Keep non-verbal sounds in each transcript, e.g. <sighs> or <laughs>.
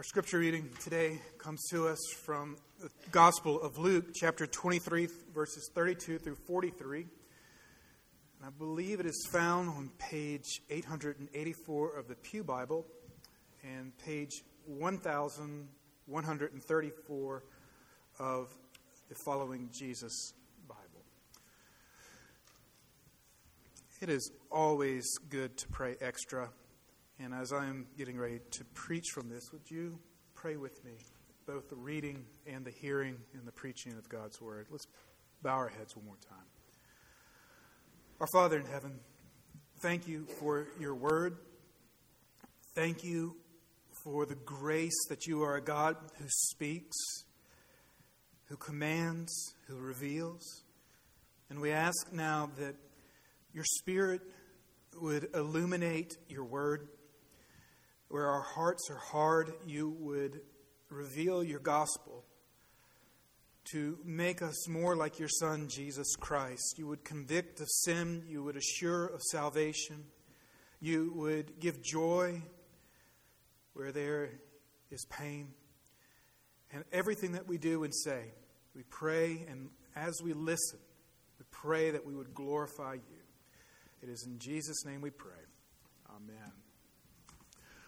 Our scripture reading today comes to us from the Gospel of Luke, chapter 23, verses 32 through 43. And I believe it is found on page 884 of the Pew Bible and page 1134 of the Following Jesus Bible. It is always good to pray extra and as I'm getting ready to preach from this, would you pray with me, both the reading and the hearing and the preaching of God's Word? Let's bow our heads one more time. Our Father in heaven, thank you for your Word. Thank you for the grace that you are a God who speaks, who commands, who reveals. And we ask now that your Spirit would illuminate your Word where our hearts are hard, you would reveal your gospel to make us more like your Son, Jesus Christ. You would convict of sin, you would assure of salvation, you would give joy where there is pain. And everything that we do and say, we pray, and as we listen, we pray that we would glorify you. It is in Jesus' name we pray. Amen.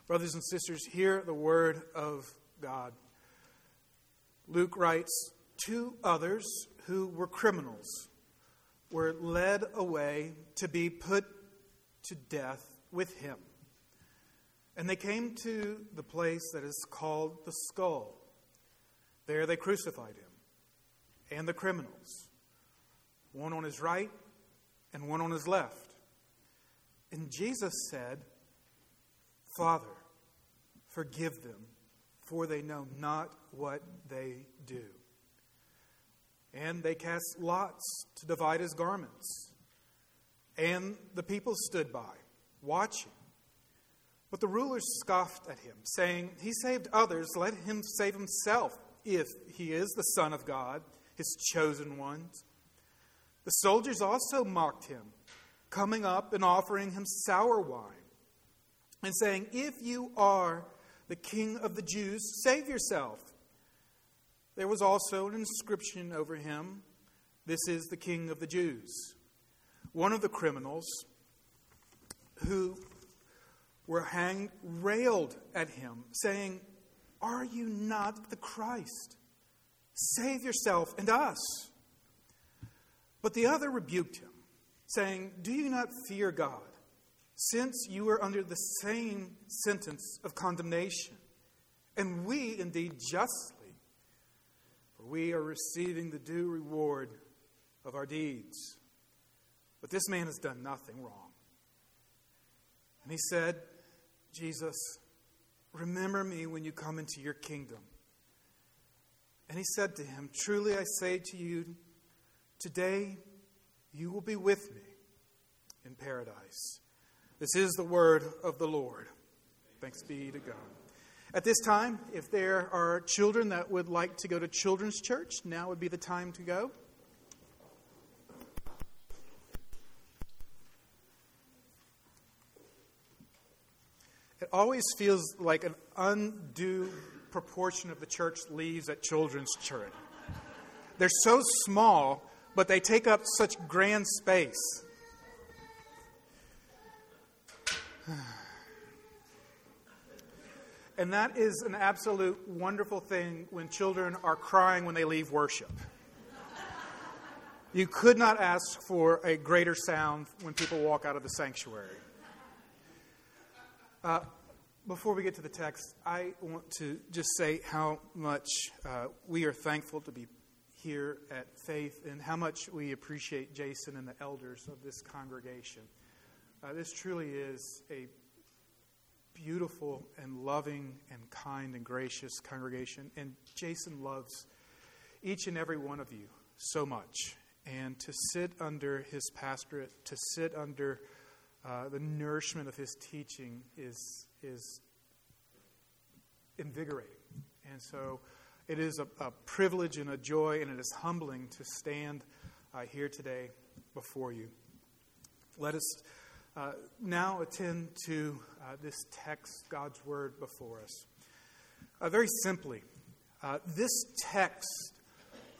Brothers and sisters, hear the word of God. Luke writes Two others who were criminals were led away to be put to death with him. And they came to the place that is called the skull. There they crucified him and the criminals, one on his right and one on his left. And Jesus said, Father, forgive them, for they know not what they do. And they cast lots to divide his garments. And the people stood by, watching. But the rulers scoffed at him, saying, He saved others, let him save himself, if he is the Son of God, his chosen ones. The soldiers also mocked him, coming up and offering him sour wine and saying, If you are the King of the Jews, save yourself. There was also an inscription over him This is the King of the Jews. One of the criminals who were hanged railed at him, saying, Are you not the Christ? Save yourself and us. But the other rebuked him, saying, Do you not fear God? Since you are under the same sentence of condemnation, and we indeed justly, for we are receiving the due reward of our deeds. But this man has done nothing wrong. And he said, Jesus, remember me when you come into your kingdom. And he said to him, Truly I say to you, today you will be with me in paradise. This is the word of the Lord. Thanks be to God. At this time, if there are children that would like to go to children's church, now would be the time to go. It always feels like an undue proportion of the church leaves at children's church. They're so small, but they take up such grand space. <sighs> And that is an absolute wonderful thing when children are crying when they leave worship. You could not ask for a greater sound when people walk out of the sanctuary. Uh, before we get to the text, I want to just say how much uh, we are thankful to be here at Faith and how much we appreciate Jason and the elders of this congregation. Uh, this truly is a beautiful and loving and kind and gracious congregation. And Jason loves each and every one of you so much. And to sit under his pastorate, to sit under uh, the nourishment of his teaching is, is invigorating. And so it is a, a privilege and a joy, and it is humbling to stand uh, here today before you. Let us uh, now attend to uh, this text, God's Word, before us. Uh, very simply, uh, this text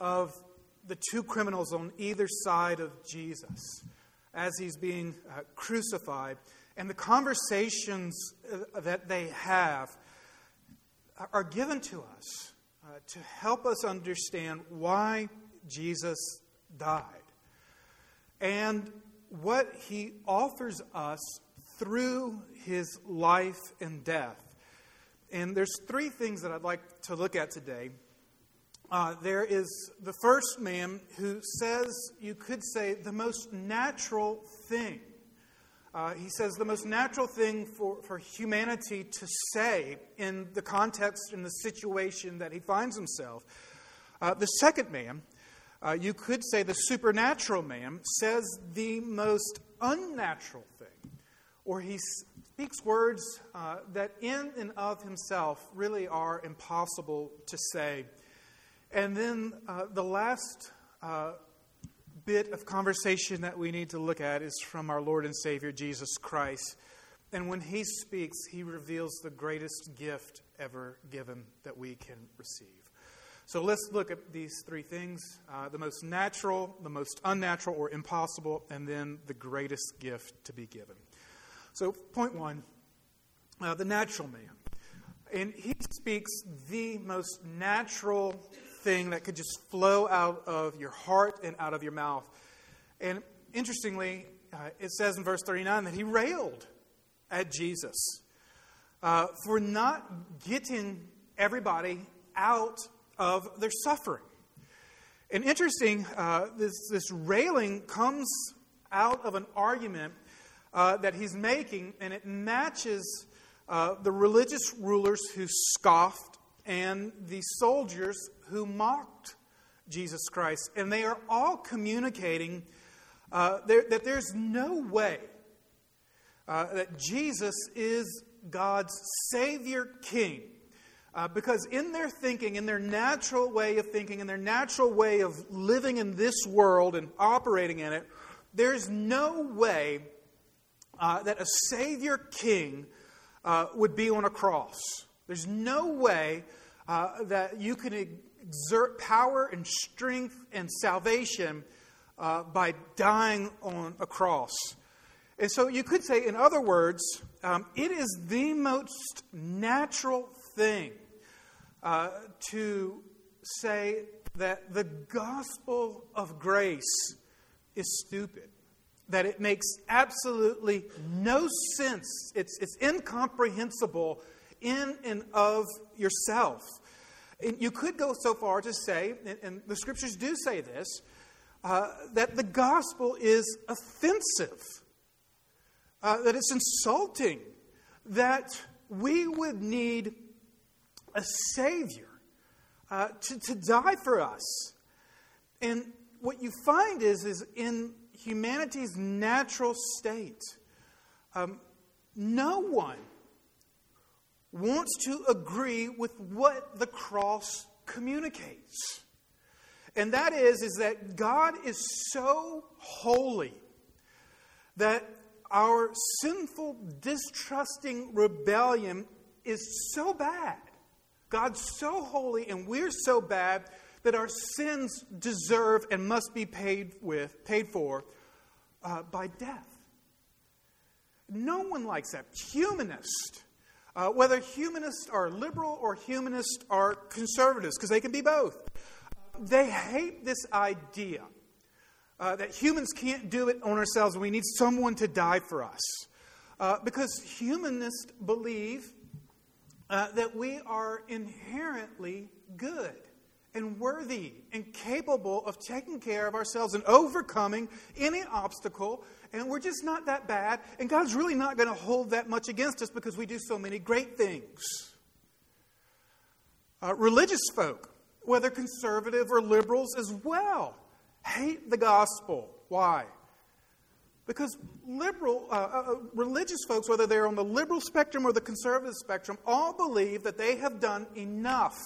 of the two criminals on either side of Jesus as he's being uh, crucified and the conversations uh, that they have are given to us to help us understand why Jesus died and what he offers us through his life and death. And there's three things that I'd like to look at today. Uh, there is the first man who says, you could say, the most natural thing. Uh, he says the most natural thing for, for humanity to say in the context, in the situation that he finds himself. Uh, the second man, uh, you could say the supernatural man, says the most unnatural thing, or he speaks words uh, that in and of himself really are impossible to say. And then uh, the last uh, bit of conversation that we need to look at is from our Lord and Savior Jesus Christ. And when he speaks, he reveals the greatest gift ever given that we can receive. So let's look at these three things uh, the most natural, the most unnatural or impossible, and then the greatest gift to be given. So, point one uh, the natural man. And he speaks the most natural thing that could just flow out of your heart and out of your mouth. And interestingly, uh, it says in verse 39 that he railed at Jesus uh, for not getting everybody out of their suffering. And interesting, uh, this, this railing comes out of an argument uh, that he's making, and it matches uh, the religious rulers who scoffed and the soldiers who mocked Jesus Christ. And they are all communicating uh, there, that there's no way uh, that Jesus is God's Savior King. Uh, because in their thinking, in their natural way of thinking, in their natural way of living in this world and operating in it, there's no way uh, that a Savior King uh, would be on a cross. There's no way uh, that you can exert power and strength and salvation uh, by dying on a cross. And so you could say, in other words, um, it is the most natural thing uh, to say that the gospel of grace is stupid, that it makes absolutely no sense, it's, it's incomprehensible in and of yourself. And you could go so far to say, and, and the scriptures do say this, uh, that the gospel is offensive, uh, that it's insulting, that we would need a Savior uh, to, to die for us. And what you find is, is in humanity's natural state, um, no one wants to agree with what the cross communicates. And that is, is that God is so holy that our sinful, distrusting rebellion is so bad. God's so holy and we're so bad that our sins deserve and must be paid with, paid for uh, by death. No one likes that. Humanists uh, whether humanists are liberal or humanists are conservatives, because they can be both. They hate this idea uh, that humans can't do it on ourselves we need someone to die for us. Uh, because humanists believe uh, that we are inherently good and worthy and capable of taking care of ourselves and overcoming any obstacle and we're just not that bad, and God's really not going to hold that much against us because we do so many great things. Uh, religious folk, whether conservative or liberals as well, hate the gospel. Why? Because liberal, uh, uh, uh religious folks, whether they're on the liberal spectrum or the conservative spectrum, all believe that they have done enough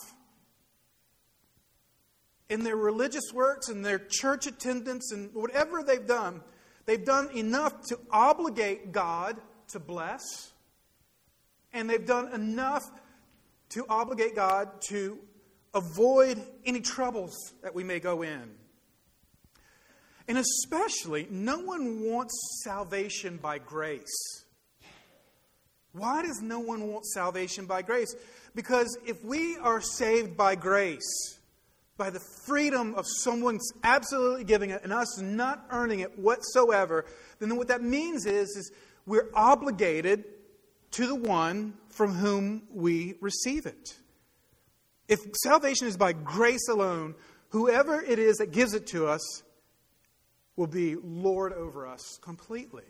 in their religious works and their church attendance and whatever they've done They've done enough to obligate God to bless, and they've done enough to obligate God to avoid any troubles that we may go in. And especially, no one wants salvation by grace. Why does no one want salvation by grace? Because if we are saved by grace, by the freedom of someone's absolutely giving it and us not earning it whatsoever, then what that means is, is we're obligated to the one from whom we receive it. If salvation is by grace alone, whoever it is that gives it to us will be Lord over us completely.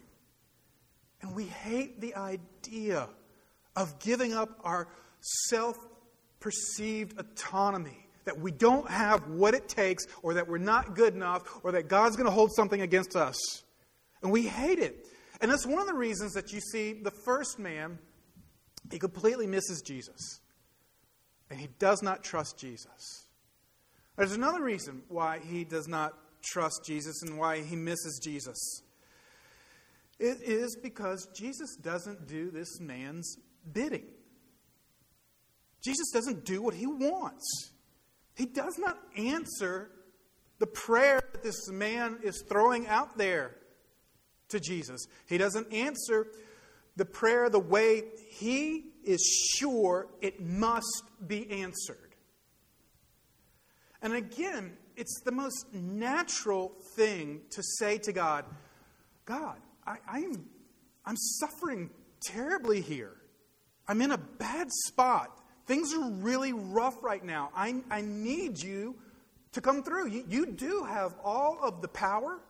And we hate the idea of giving up our self perceived autonomy, that we don't have what it takes, or that we're not good enough, or that God's going to hold something against us. And we hate it. And that's one of the reasons that you see the first man, he completely misses Jesus. And he does not trust Jesus. There's another reason why he does not trust Jesus and why he misses Jesus. It is because Jesus doesn't do this man's bidding. Jesus doesn't do what he wants. He does not answer the prayer that this man is throwing out there to Jesus. He doesn't answer the prayer the way he is sure it must be answered. And again, it's the most natural thing to say to God, God, I, I am I'm suffering terribly here. I'm in a bad spot. Things are really rough right now. I, I need you to come through. You, you do have all of the power,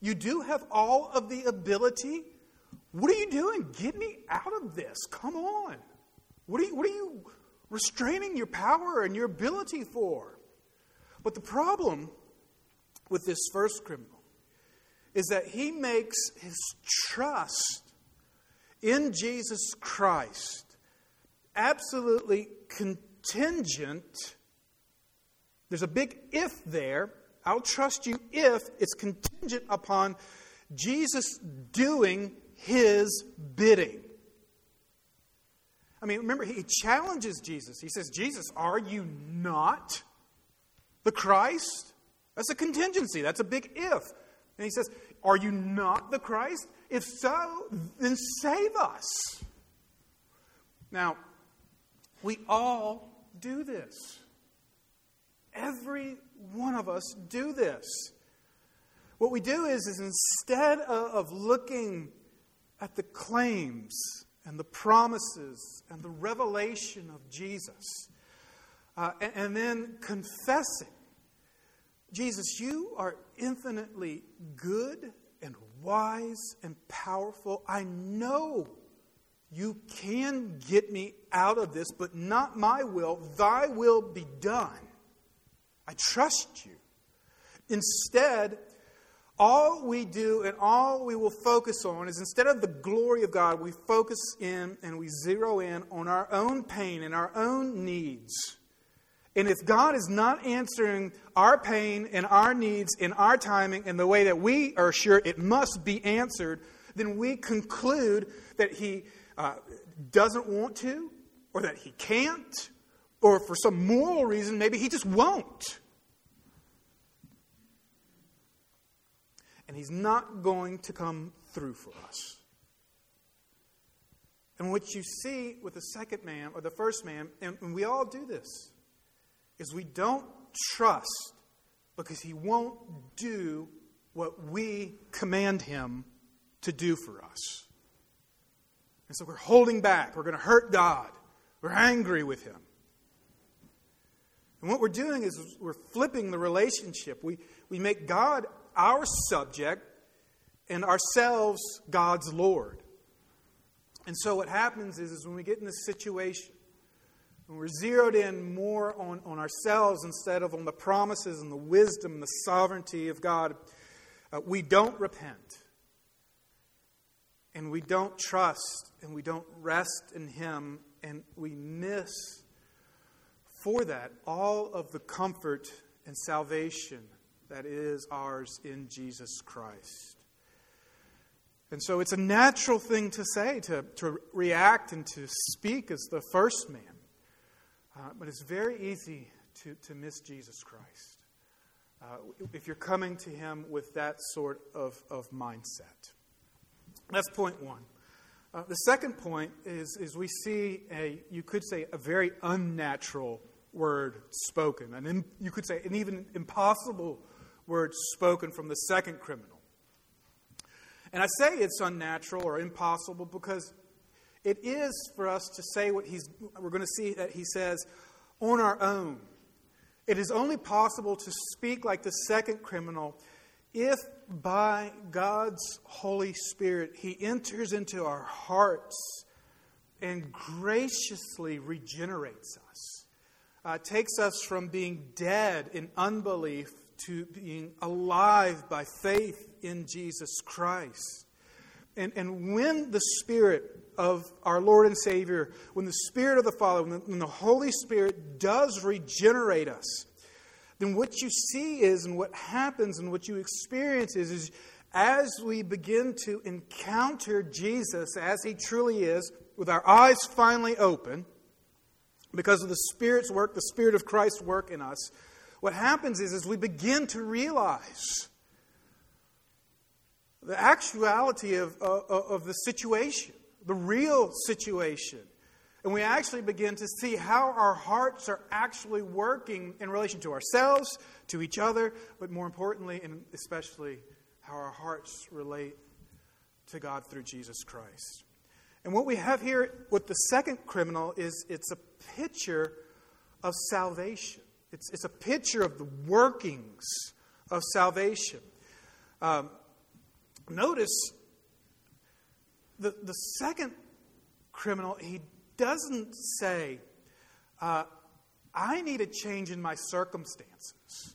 you do have all of the ability. What are you doing? Get me out of this. Come on. What are you, what are you restraining your power and your ability for? But the problem with this first criminal is that he makes his trust in Jesus Christ absolutely contingent. There's a big if there. I'll trust you if it's contingent upon Jesus doing his bidding. I mean, remember, he challenges Jesus. He says, Jesus, are you not the Christ? That's a contingency. That's a big if. And he says, Are you not the Christ? If so, then save us. Now, we all do this. Every one of us do this. What we do is, is instead of looking at the claims and the promises and the revelation of Jesus, uh, and, and then confessing, Jesus, you are infinitely good and wise and powerful. I know you can get me out of this, but not my will. Thy will be done. I trust you. Instead, all we do and all we will focus on is instead of the glory of God, we focus in and we zero in on our own pain and our own needs. And if God is not answering our pain and our needs in our timing in the way that we are sure it must be answered, then we conclude that He uh, doesn't want to, or that He can't, or for some moral reason, maybe He just won't. And He's not going to come through for us. And what you see with the second man, or the first man, and we all do this is we don't trust because he won't do what we command him to do for us. And so we're holding back. We're going to hurt God. We're angry with him. And what we're doing is we're flipping the relationship. We, we make God our subject and ourselves God's Lord. And so what happens is, is when we get in this situation when we're zeroed in more on, on ourselves instead of on the promises and the wisdom and the sovereignty of God, uh, we don't repent. And we don't trust and we don't rest in Him, and we miss for that all of the comfort and salvation that is ours in Jesus Christ. And so it's a natural thing to say, to, to react and to speak as the first man. Uh, but it's very easy to, to miss Jesus Christ uh, if you're coming to Him with that sort of, of mindset. That's point one. Uh, the second point is, is we see a, you could say, a very unnatural word spoken. And you could say an even impossible word spoken from the second criminal. And I say it's unnatural or impossible because it is for us to say what he's, we're going to see that he says, on our own. It is only possible to speak like the second criminal if by God's Holy Spirit he enters into our hearts and graciously regenerates us, uh, takes us from being dead in unbelief to being alive by faith in Jesus Christ. And, and when the Spirit of our Lord and Savior, when the Spirit of the Father, when the, when the Holy Spirit does regenerate us, then what you see is, and what happens, and what you experience is, is as we begin to encounter Jesus as He truly is, with our eyes finally open, because of the Spirit's work, the Spirit of Christ's work in us, what happens is, is we begin to realize the actuality of, of, of the situation, the real situation. And we actually begin to see how our hearts are actually working in relation to ourselves, to each other, but more importantly, and especially how our hearts relate to God through Jesus Christ. And what we have here with the second criminal is it's a picture of salvation. It's, it's a picture of the workings of salvation. Um, notice the, the second criminal, he doesn't say, uh, I need a change in my circumstances.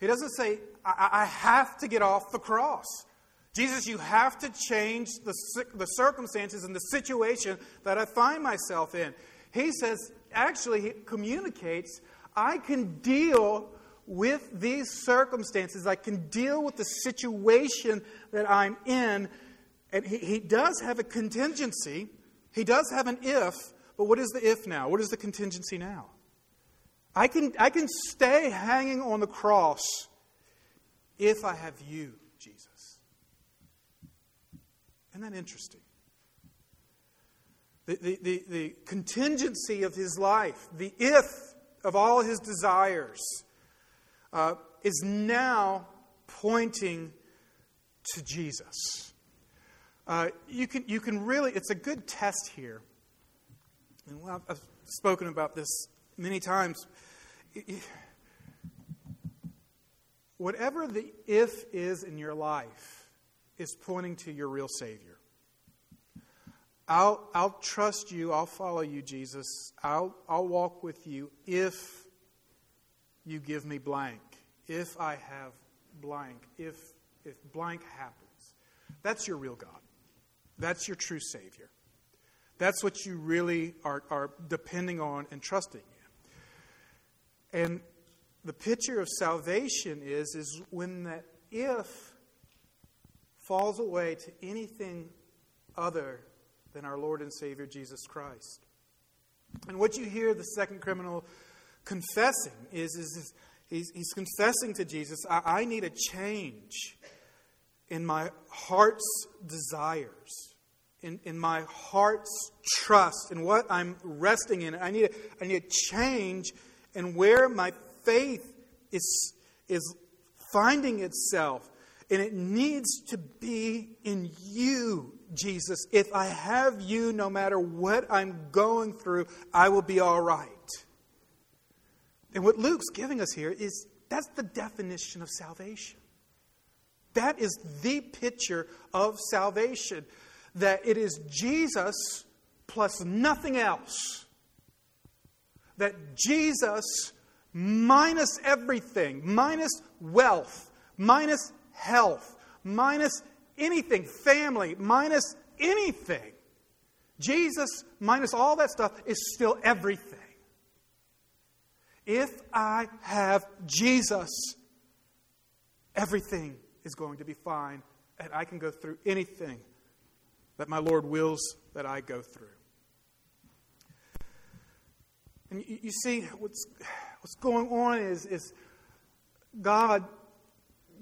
He doesn't say, I, I have to get off the cross. Jesus, you have to change the, the circumstances and the situation that I find myself in. He says, actually, he communicates, I can deal with these circumstances. I can deal with the situation that I'm in. And he, he does have a contingency. He does have an if, but what is the if now? What is the contingency now? I can, I can stay hanging on the cross if I have you, Jesus. Isn't that interesting? The, the, the, the contingency of his life, the if of all his desires, uh, is now pointing to Jesus. Uh, you, can, you can really, it's a good test here. And I've spoken about this many times. Whatever the if is in your life is pointing to your real Savior. I'll, I'll trust you. I'll follow you, Jesus. I'll, I'll walk with you if you give me blank, if I have blank, if, if blank happens. That's your real God. That's your true Savior. That's what you really are, are depending on and trusting in. And the picture of salvation is, is when that if falls away to anything other than our Lord and Savior Jesus Christ. And what you hear the second criminal confessing is, is, is he's, he's, confessing to Jesus, I, I need a change in my heart's desires, in, in my heart's trust, in what I'm resting in. I need a, I need a change in where my faith is, is finding itself. And it needs to be in you, Jesus. If I have you, no matter what I'm going through, I will be all right. And what Luke's giving us here is that's the definition of salvation. That is the picture of salvation. That it is Jesus plus nothing else. That Jesus minus everything, minus wealth, minus health, minus anything, family, minus anything. Jesus minus all that stuff is still everything. If I have Jesus, everything is going to be fine, and I can go through anything that my Lord wills that I go through. And you, see, what's, what's going on is, is God,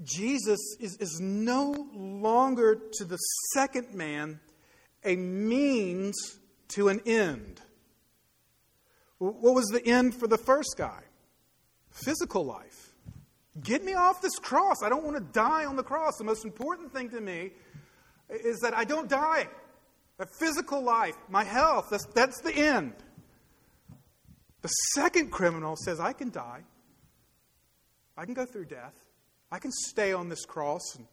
Jesus, is, is no longer to the second man a means to an end. What was the end for the first guy? Physical life. Get me off this cross. I don't want to die on the cross. The most important thing to me is that I don't die. A physical life, my health, that's, that's the end. The second criminal says, I can die. I can go through death. I can stay on this cross and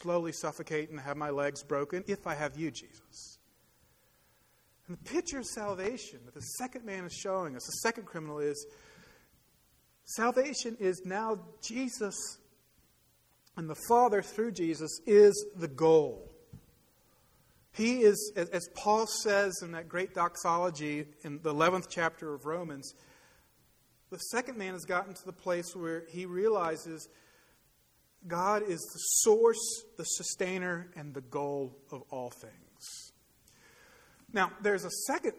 slowly suffocate and have my legs broken if I have you, Jesus. And the picture of salvation that the second man is showing us, the second criminal is salvation is now Jesus and the Father through Jesus is the goal. He is, as Paul says in that great doxology in the 11th chapter of Romans, the second man has gotten to the place where he realizes God is the source, the sustainer, and the goal of all things. Now, there's a second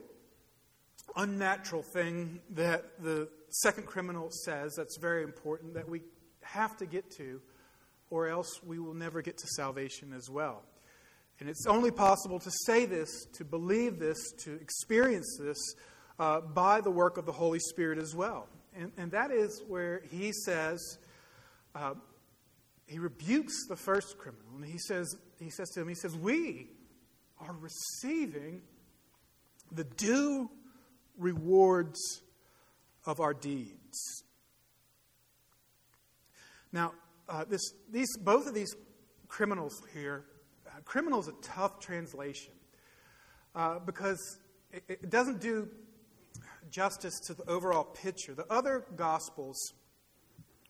unnatural thing that the second criminal says that's very important that we have to get to, or else we will never get to salvation as well. And it's only possible to say this, to believe this, to experience this uh, by the work of the Holy Spirit as well. And, and that is where he says, uh, he rebukes the first criminal, and he says, he says to him, he says, We are receiving the due rewards of our deeds. Now, uh, this, these, both of these criminals here criminal is a tough translation uh, because it, it doesn't do justice to the overall picture. The other Gospels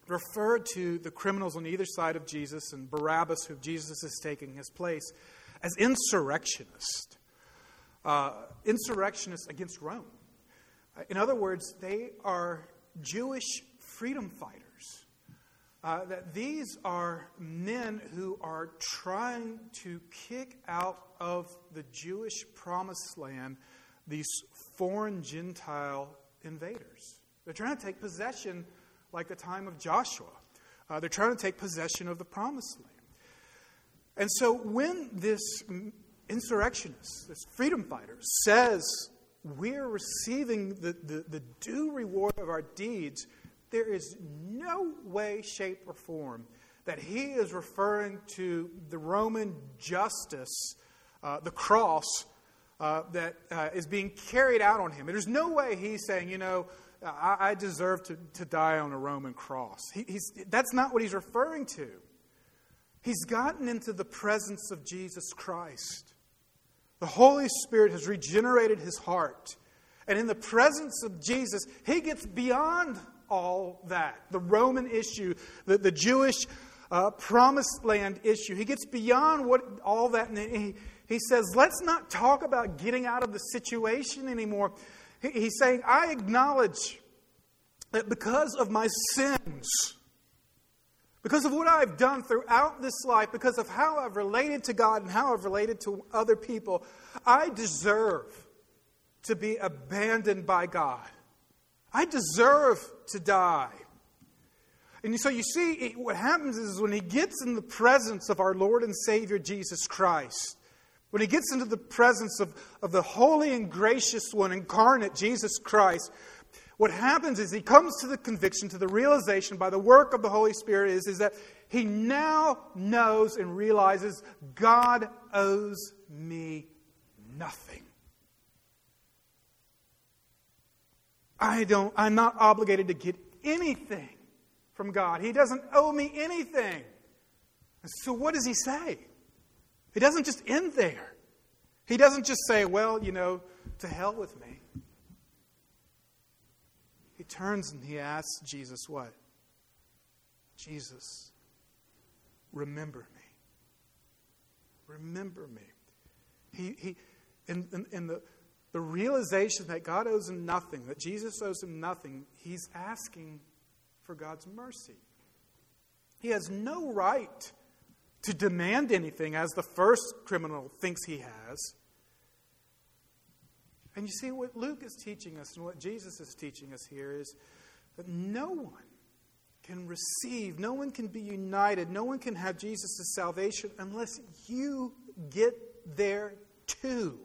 refer to the criminals on either side of Jesus and Barabbas, who Jesus is taking his place, as insurrectionists. Uh, insurrectionists against Rome. Uh, in other words, they are Jewish freedom fighters uh, that these are men who are trying to kick out of the Jewish promised land these foreign Gentile invaders. They're trying to take possession like the time of Joshua. Uh, they're trying to take possession of the promised land. And so when this insurrectionist, this freedom fighter, says we're receiving the, the, the due reward of our deeds, there is no way, shape, or form that he is referring to the Roman justice, uh, the cross, uh, that uh, is being carried out on him. There's no way he's saying, you know, I, I deserve to, to die on a Roman cross. He, that's not what he's referring to. He's gotten into the presence of Jesus Christ. The Holy Spirit has regenerated his heart. And in the presence of Jesus, he gets beyond all that. The Roman issue, the, the Jewish uh, promised land issue. He gets beyond what all that, and he, he says, let's not talk about getting out of the situation anymore. He, he's saying, I acknowledge that because of my sins, because of what I've done throughout this life, because of how I've related to God and how I've related to other people, I deserve to be abandoned by God. I deserve to die. And so you see, what happens is when he gets in the presence of our Lord and Savior Jesus Christ, when he gets into the presence of, of the holy and gracious one incarnate, Jesus Christ, what happens is he comes to the conviction, to the realization by the work of the Holy Spirit is, is that he now knows and realizes God owes me nothing. I don't, I'm not obligated to get anything from God. He doesn't owe me anything. So what does he say? He doesn't just end there. He doesn't just say, well, you know, to hell with me. He turns and he asks Jesus what? Jesus, remember me. Remember me. He, he, in, in, in the, the realization that God owes him nothing, that Jesus owes him nothing, he's asking for God's mercy. He has no right to demand anything as the first criminal thinks he has. And you see, what Luke is teaching us and what Jesus is teaching us here is that no one can receive, no one can be united, no one can have Jesus' salvation unless you get there too.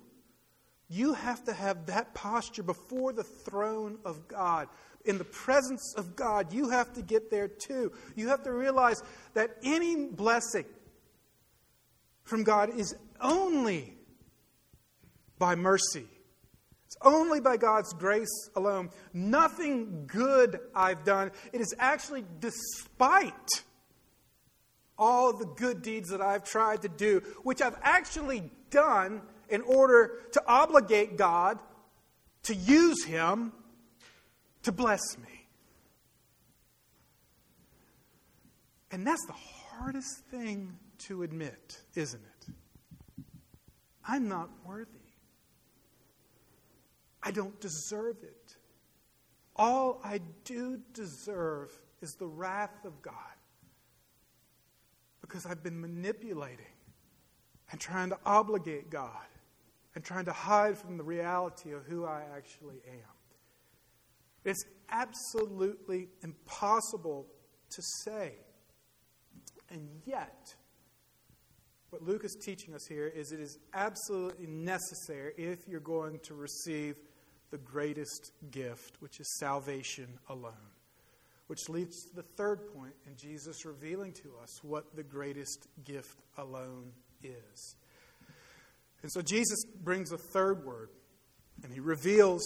You have to have that posture before the throne of God. In the presence of God, you have to get there too. You have to realize that any blessing from God is only by mercy. It's only by God's grace alone. Nothing good I've done. It is actually despite all the good deeds that I've tried to do, which I've actually done in order to obligate God to use Him to bless me. And that's the hardest thing to admit, isn't it? I'm not worthy. I don't deserve it. All I do deserve is the wrath of God because I've been manipulating and trying to obligate God and trying to hide from the reality of who I actually am. It's absolutely impossible to say. And yet, what Luke is teaching us here is it is absolutely necessary if you're going to receive the greatest gift, which is salvation alone. Which leads to the third point in Jesus revealing to us what the greatest gift alone is. And so Jesus brings a third word, and he reveals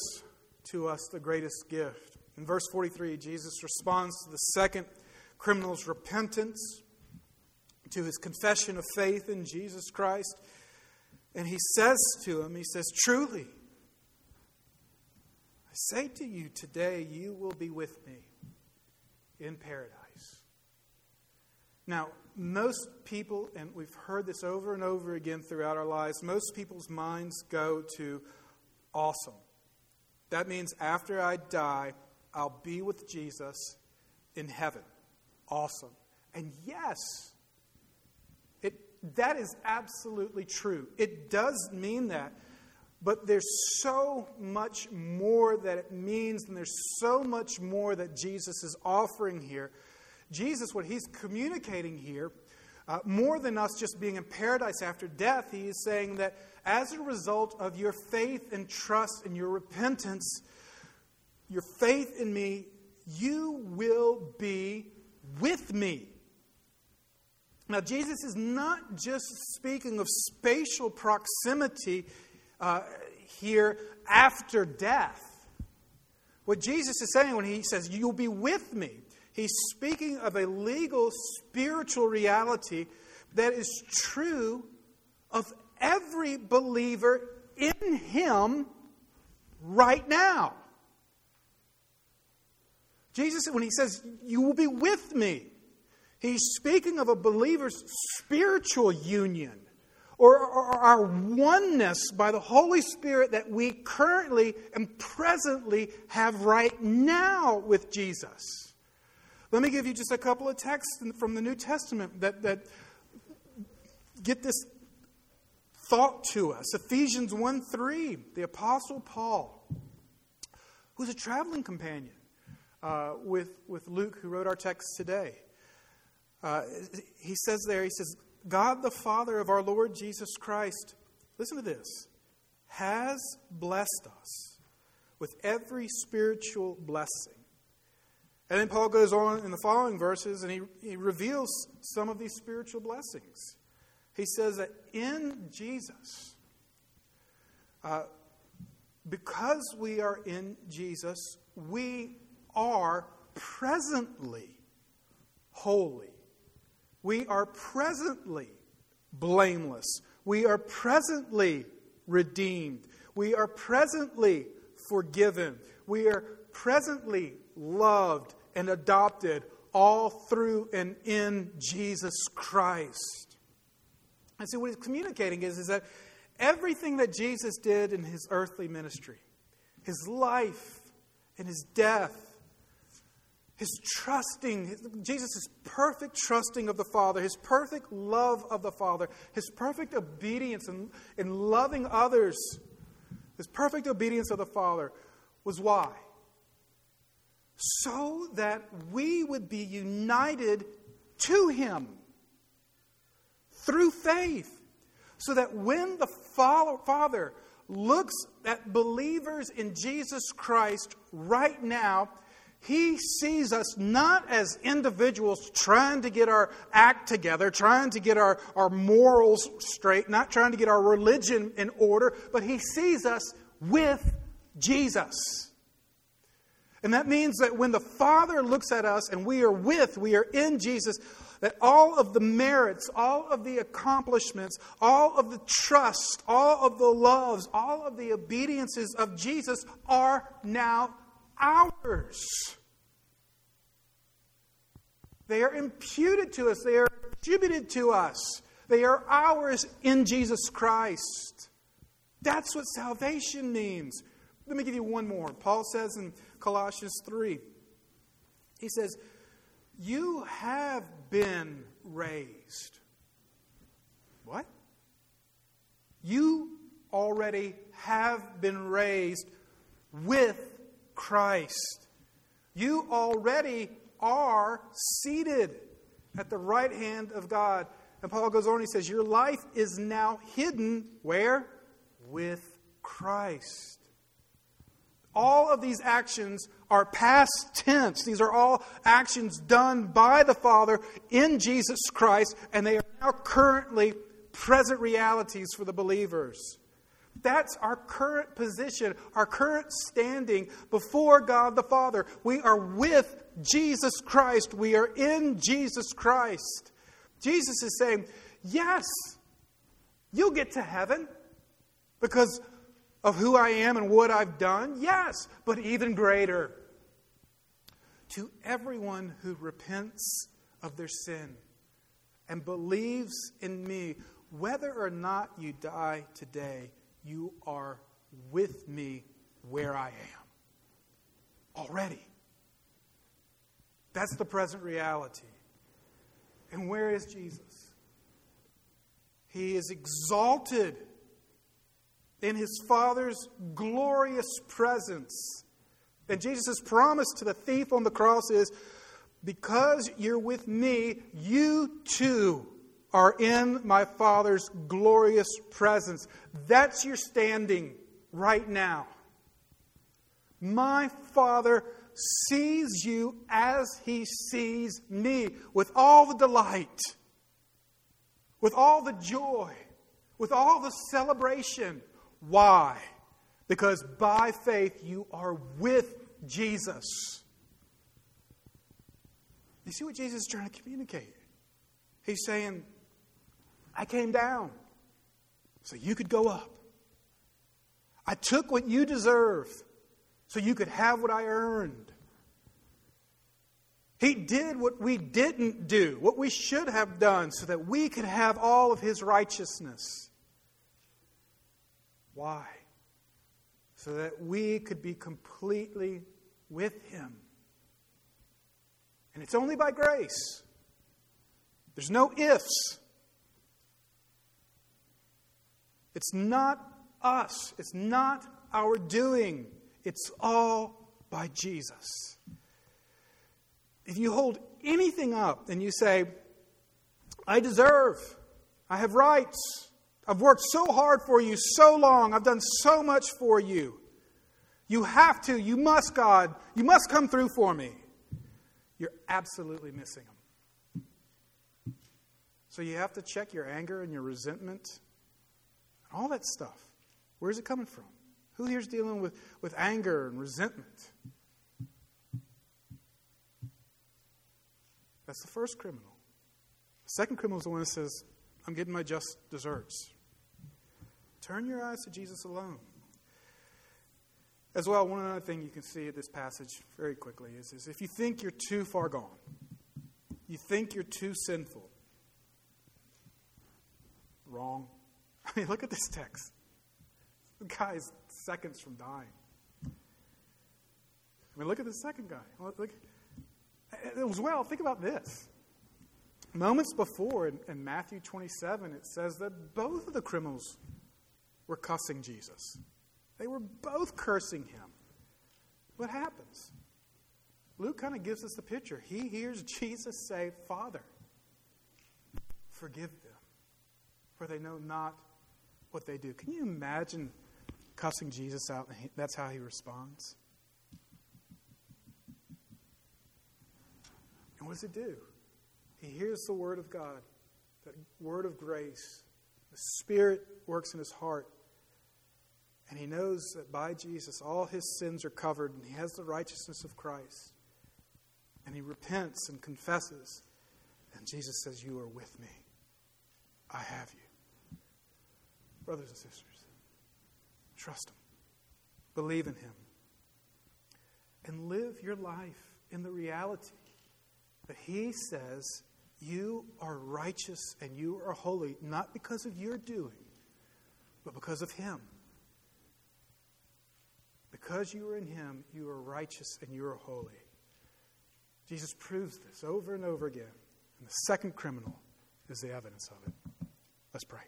to us the greatest gift. In verse 43, Jesus responds to the second criminal's repentance to his confession of faith in Jesus Christ. And he says to him, He says, Truly, I say to you today, you will be with me in paradise. Now, most people, and we've heard this over and over again throughout our lives, most people's minds go to awesome. That means after I die, I'll be with Jesus in heaven. Awesome. And yes, it, that is absolutely true. It does mean that. But there's so much more that it means, and there's so much more that Jesus is offering here. Jesus, what he's communicating here, uh, more than us just being in paradise after death, he is saying that as a result of your faith and trust and your repentance, your faith in me, you will be with me. Now, Jesus is not just speaking of spatial proximity uh, here after death. What Jesus is saying when he says, You'll be with me, he's speaking of a legal, spiritual reality that is true of every believer in him right now. Jesus, when he says, You will be with me, He's speaking of a believer's spiritual union or, our oneness by the Holy Spirit that we currently and presently have right now with Jesus. Let me give you just a couple of texts from the New Testament that, that get this thought to us. Ephesians 1 3, the Apostle Paul, who's a traveling companion uh, with, with Luke, who wrote our text today. Uh, he says there, he says, God the Father of our Lord Jesus Christ, listen to this, has blessed us with every spiritual blessing. And then Paul goes on in the following verses and he, he reveals some of these spiritual blessings. He says that in Jesus, uh, because we are in Jesus, we are presently holy we are presently blameless. We are presently redeemed. We are presently forgiven. We are presently loved and adopted all through and in Jesus Christ. And see, what he's communicating is, is that everything that Jesus did in his earthly ministry, his life and his death, his trusting, Jesus' perfect trusting of the Father, his perfect love of the Father, his perfect obedience and in, in loving others his perfect obedience of the Father, was why? So that we would be united to Him through faith. So that when the Father looks at believers in Jesus Christ right now, he sees us not as individuals trying to get our act together, trying to get our, our morals straight, not trying to get our religion in order, but he sees us with Jesus. And that means that when the Father looks at us and we are with, we are in Jesus, that all of the merits, all of the accomplishments, all of the trust, all of the loves, all of the obediences of Jesus are now ours. They are imputed to us, they are attributed to us, they are ours in Jesus Christ. That's what salvation means. Let me give you one more. Paul says in Colossians 3, he says, You have been raised. What? You already have been raised with Christ. You already are seated at the right hand of God. And Paul goes on, he says, Your life is now hidden where? With Christ. All of these actions are past tense. These are all actions done by the Father in Jesus Christ, and they are now currently present realities for the believers. That's our current position, our current standing before God the Father. We are with Jesus Christ. We are in Jesus Christ. Jesus is saying, Yes, you'll get to heaven because of who I am and what I've done. Yes, but even greater. To everyone who repents of their sin and believes in me, whether or not you die today, you are with me where I am already. That's the present reality. And where is Jesus? He is exalted in his Father's glorious presence. And Jesus' promise to the thief on the cross is because you're with me, you too are in my Father's glorious presence. That's your standing right now. My Father sees you as He sees me, with all the delight, with all the joy, with all the celebration. Why? Because by faith you are with Jesus. You see what Jesus is trying to communicate? He's saying, I came down so you could go up. I took what you deserve so you could have what I earned. He did what we didn't do, what we should have done, so that we could have all of His righteousness. Why? So that we could be completely with Him. And it's only by grace. There's no ifs. It's not us, it's not our doing, it's all by Jesus. If you hold anything up and you say, I deserve, I have rights, I've worked so hard for you so long, I've done so much for you. You have to, you must, God, you must come through for me. You're absolutely missing them. So you have to check your anger and your resentment and all that stuff. Where's it coming from? Who here's dealing with, with anger and resentment? That's the first criminal. The second criminal is the one that says, I'm getting my just deserts. Turn your eyes to Jesus alone. As well, one other thing you can see at this passage very quickly is, is if you think you're too far gone, you think you're too sinful, wrong. <laughs> I mean, look at this text. The guy is seconds from dying. I mean, look at the second guy. Look, as well, think about this. Moments before in, in Matthew 27, it says that both of the criminals were cussing Jesus. They were both cursing him. What happens? Luke kind of gives us the picture. He hears <laughs> Jesus say, Father, forgive them, for they know not what they do. Can you imagine cussing Jesus out that's how he responds? And what does it do? He hears the word of God, that word of grace. The Spirit works in his heart. And he knows that by Jesus, all his sins are covered, and he has the righteousness of Christ. And he repents and confesses. And Jesus says, You are with me. I have you. Brothers and sisters, trust him, believe in him, and live your life in the reality that he says, You are righteous and you are holy, not because of your doing, but because of him. Because you are in him, you are righteous and you are holy. Jesus proves this over and over again. And the second criminal is the evidence of it. Let's pray.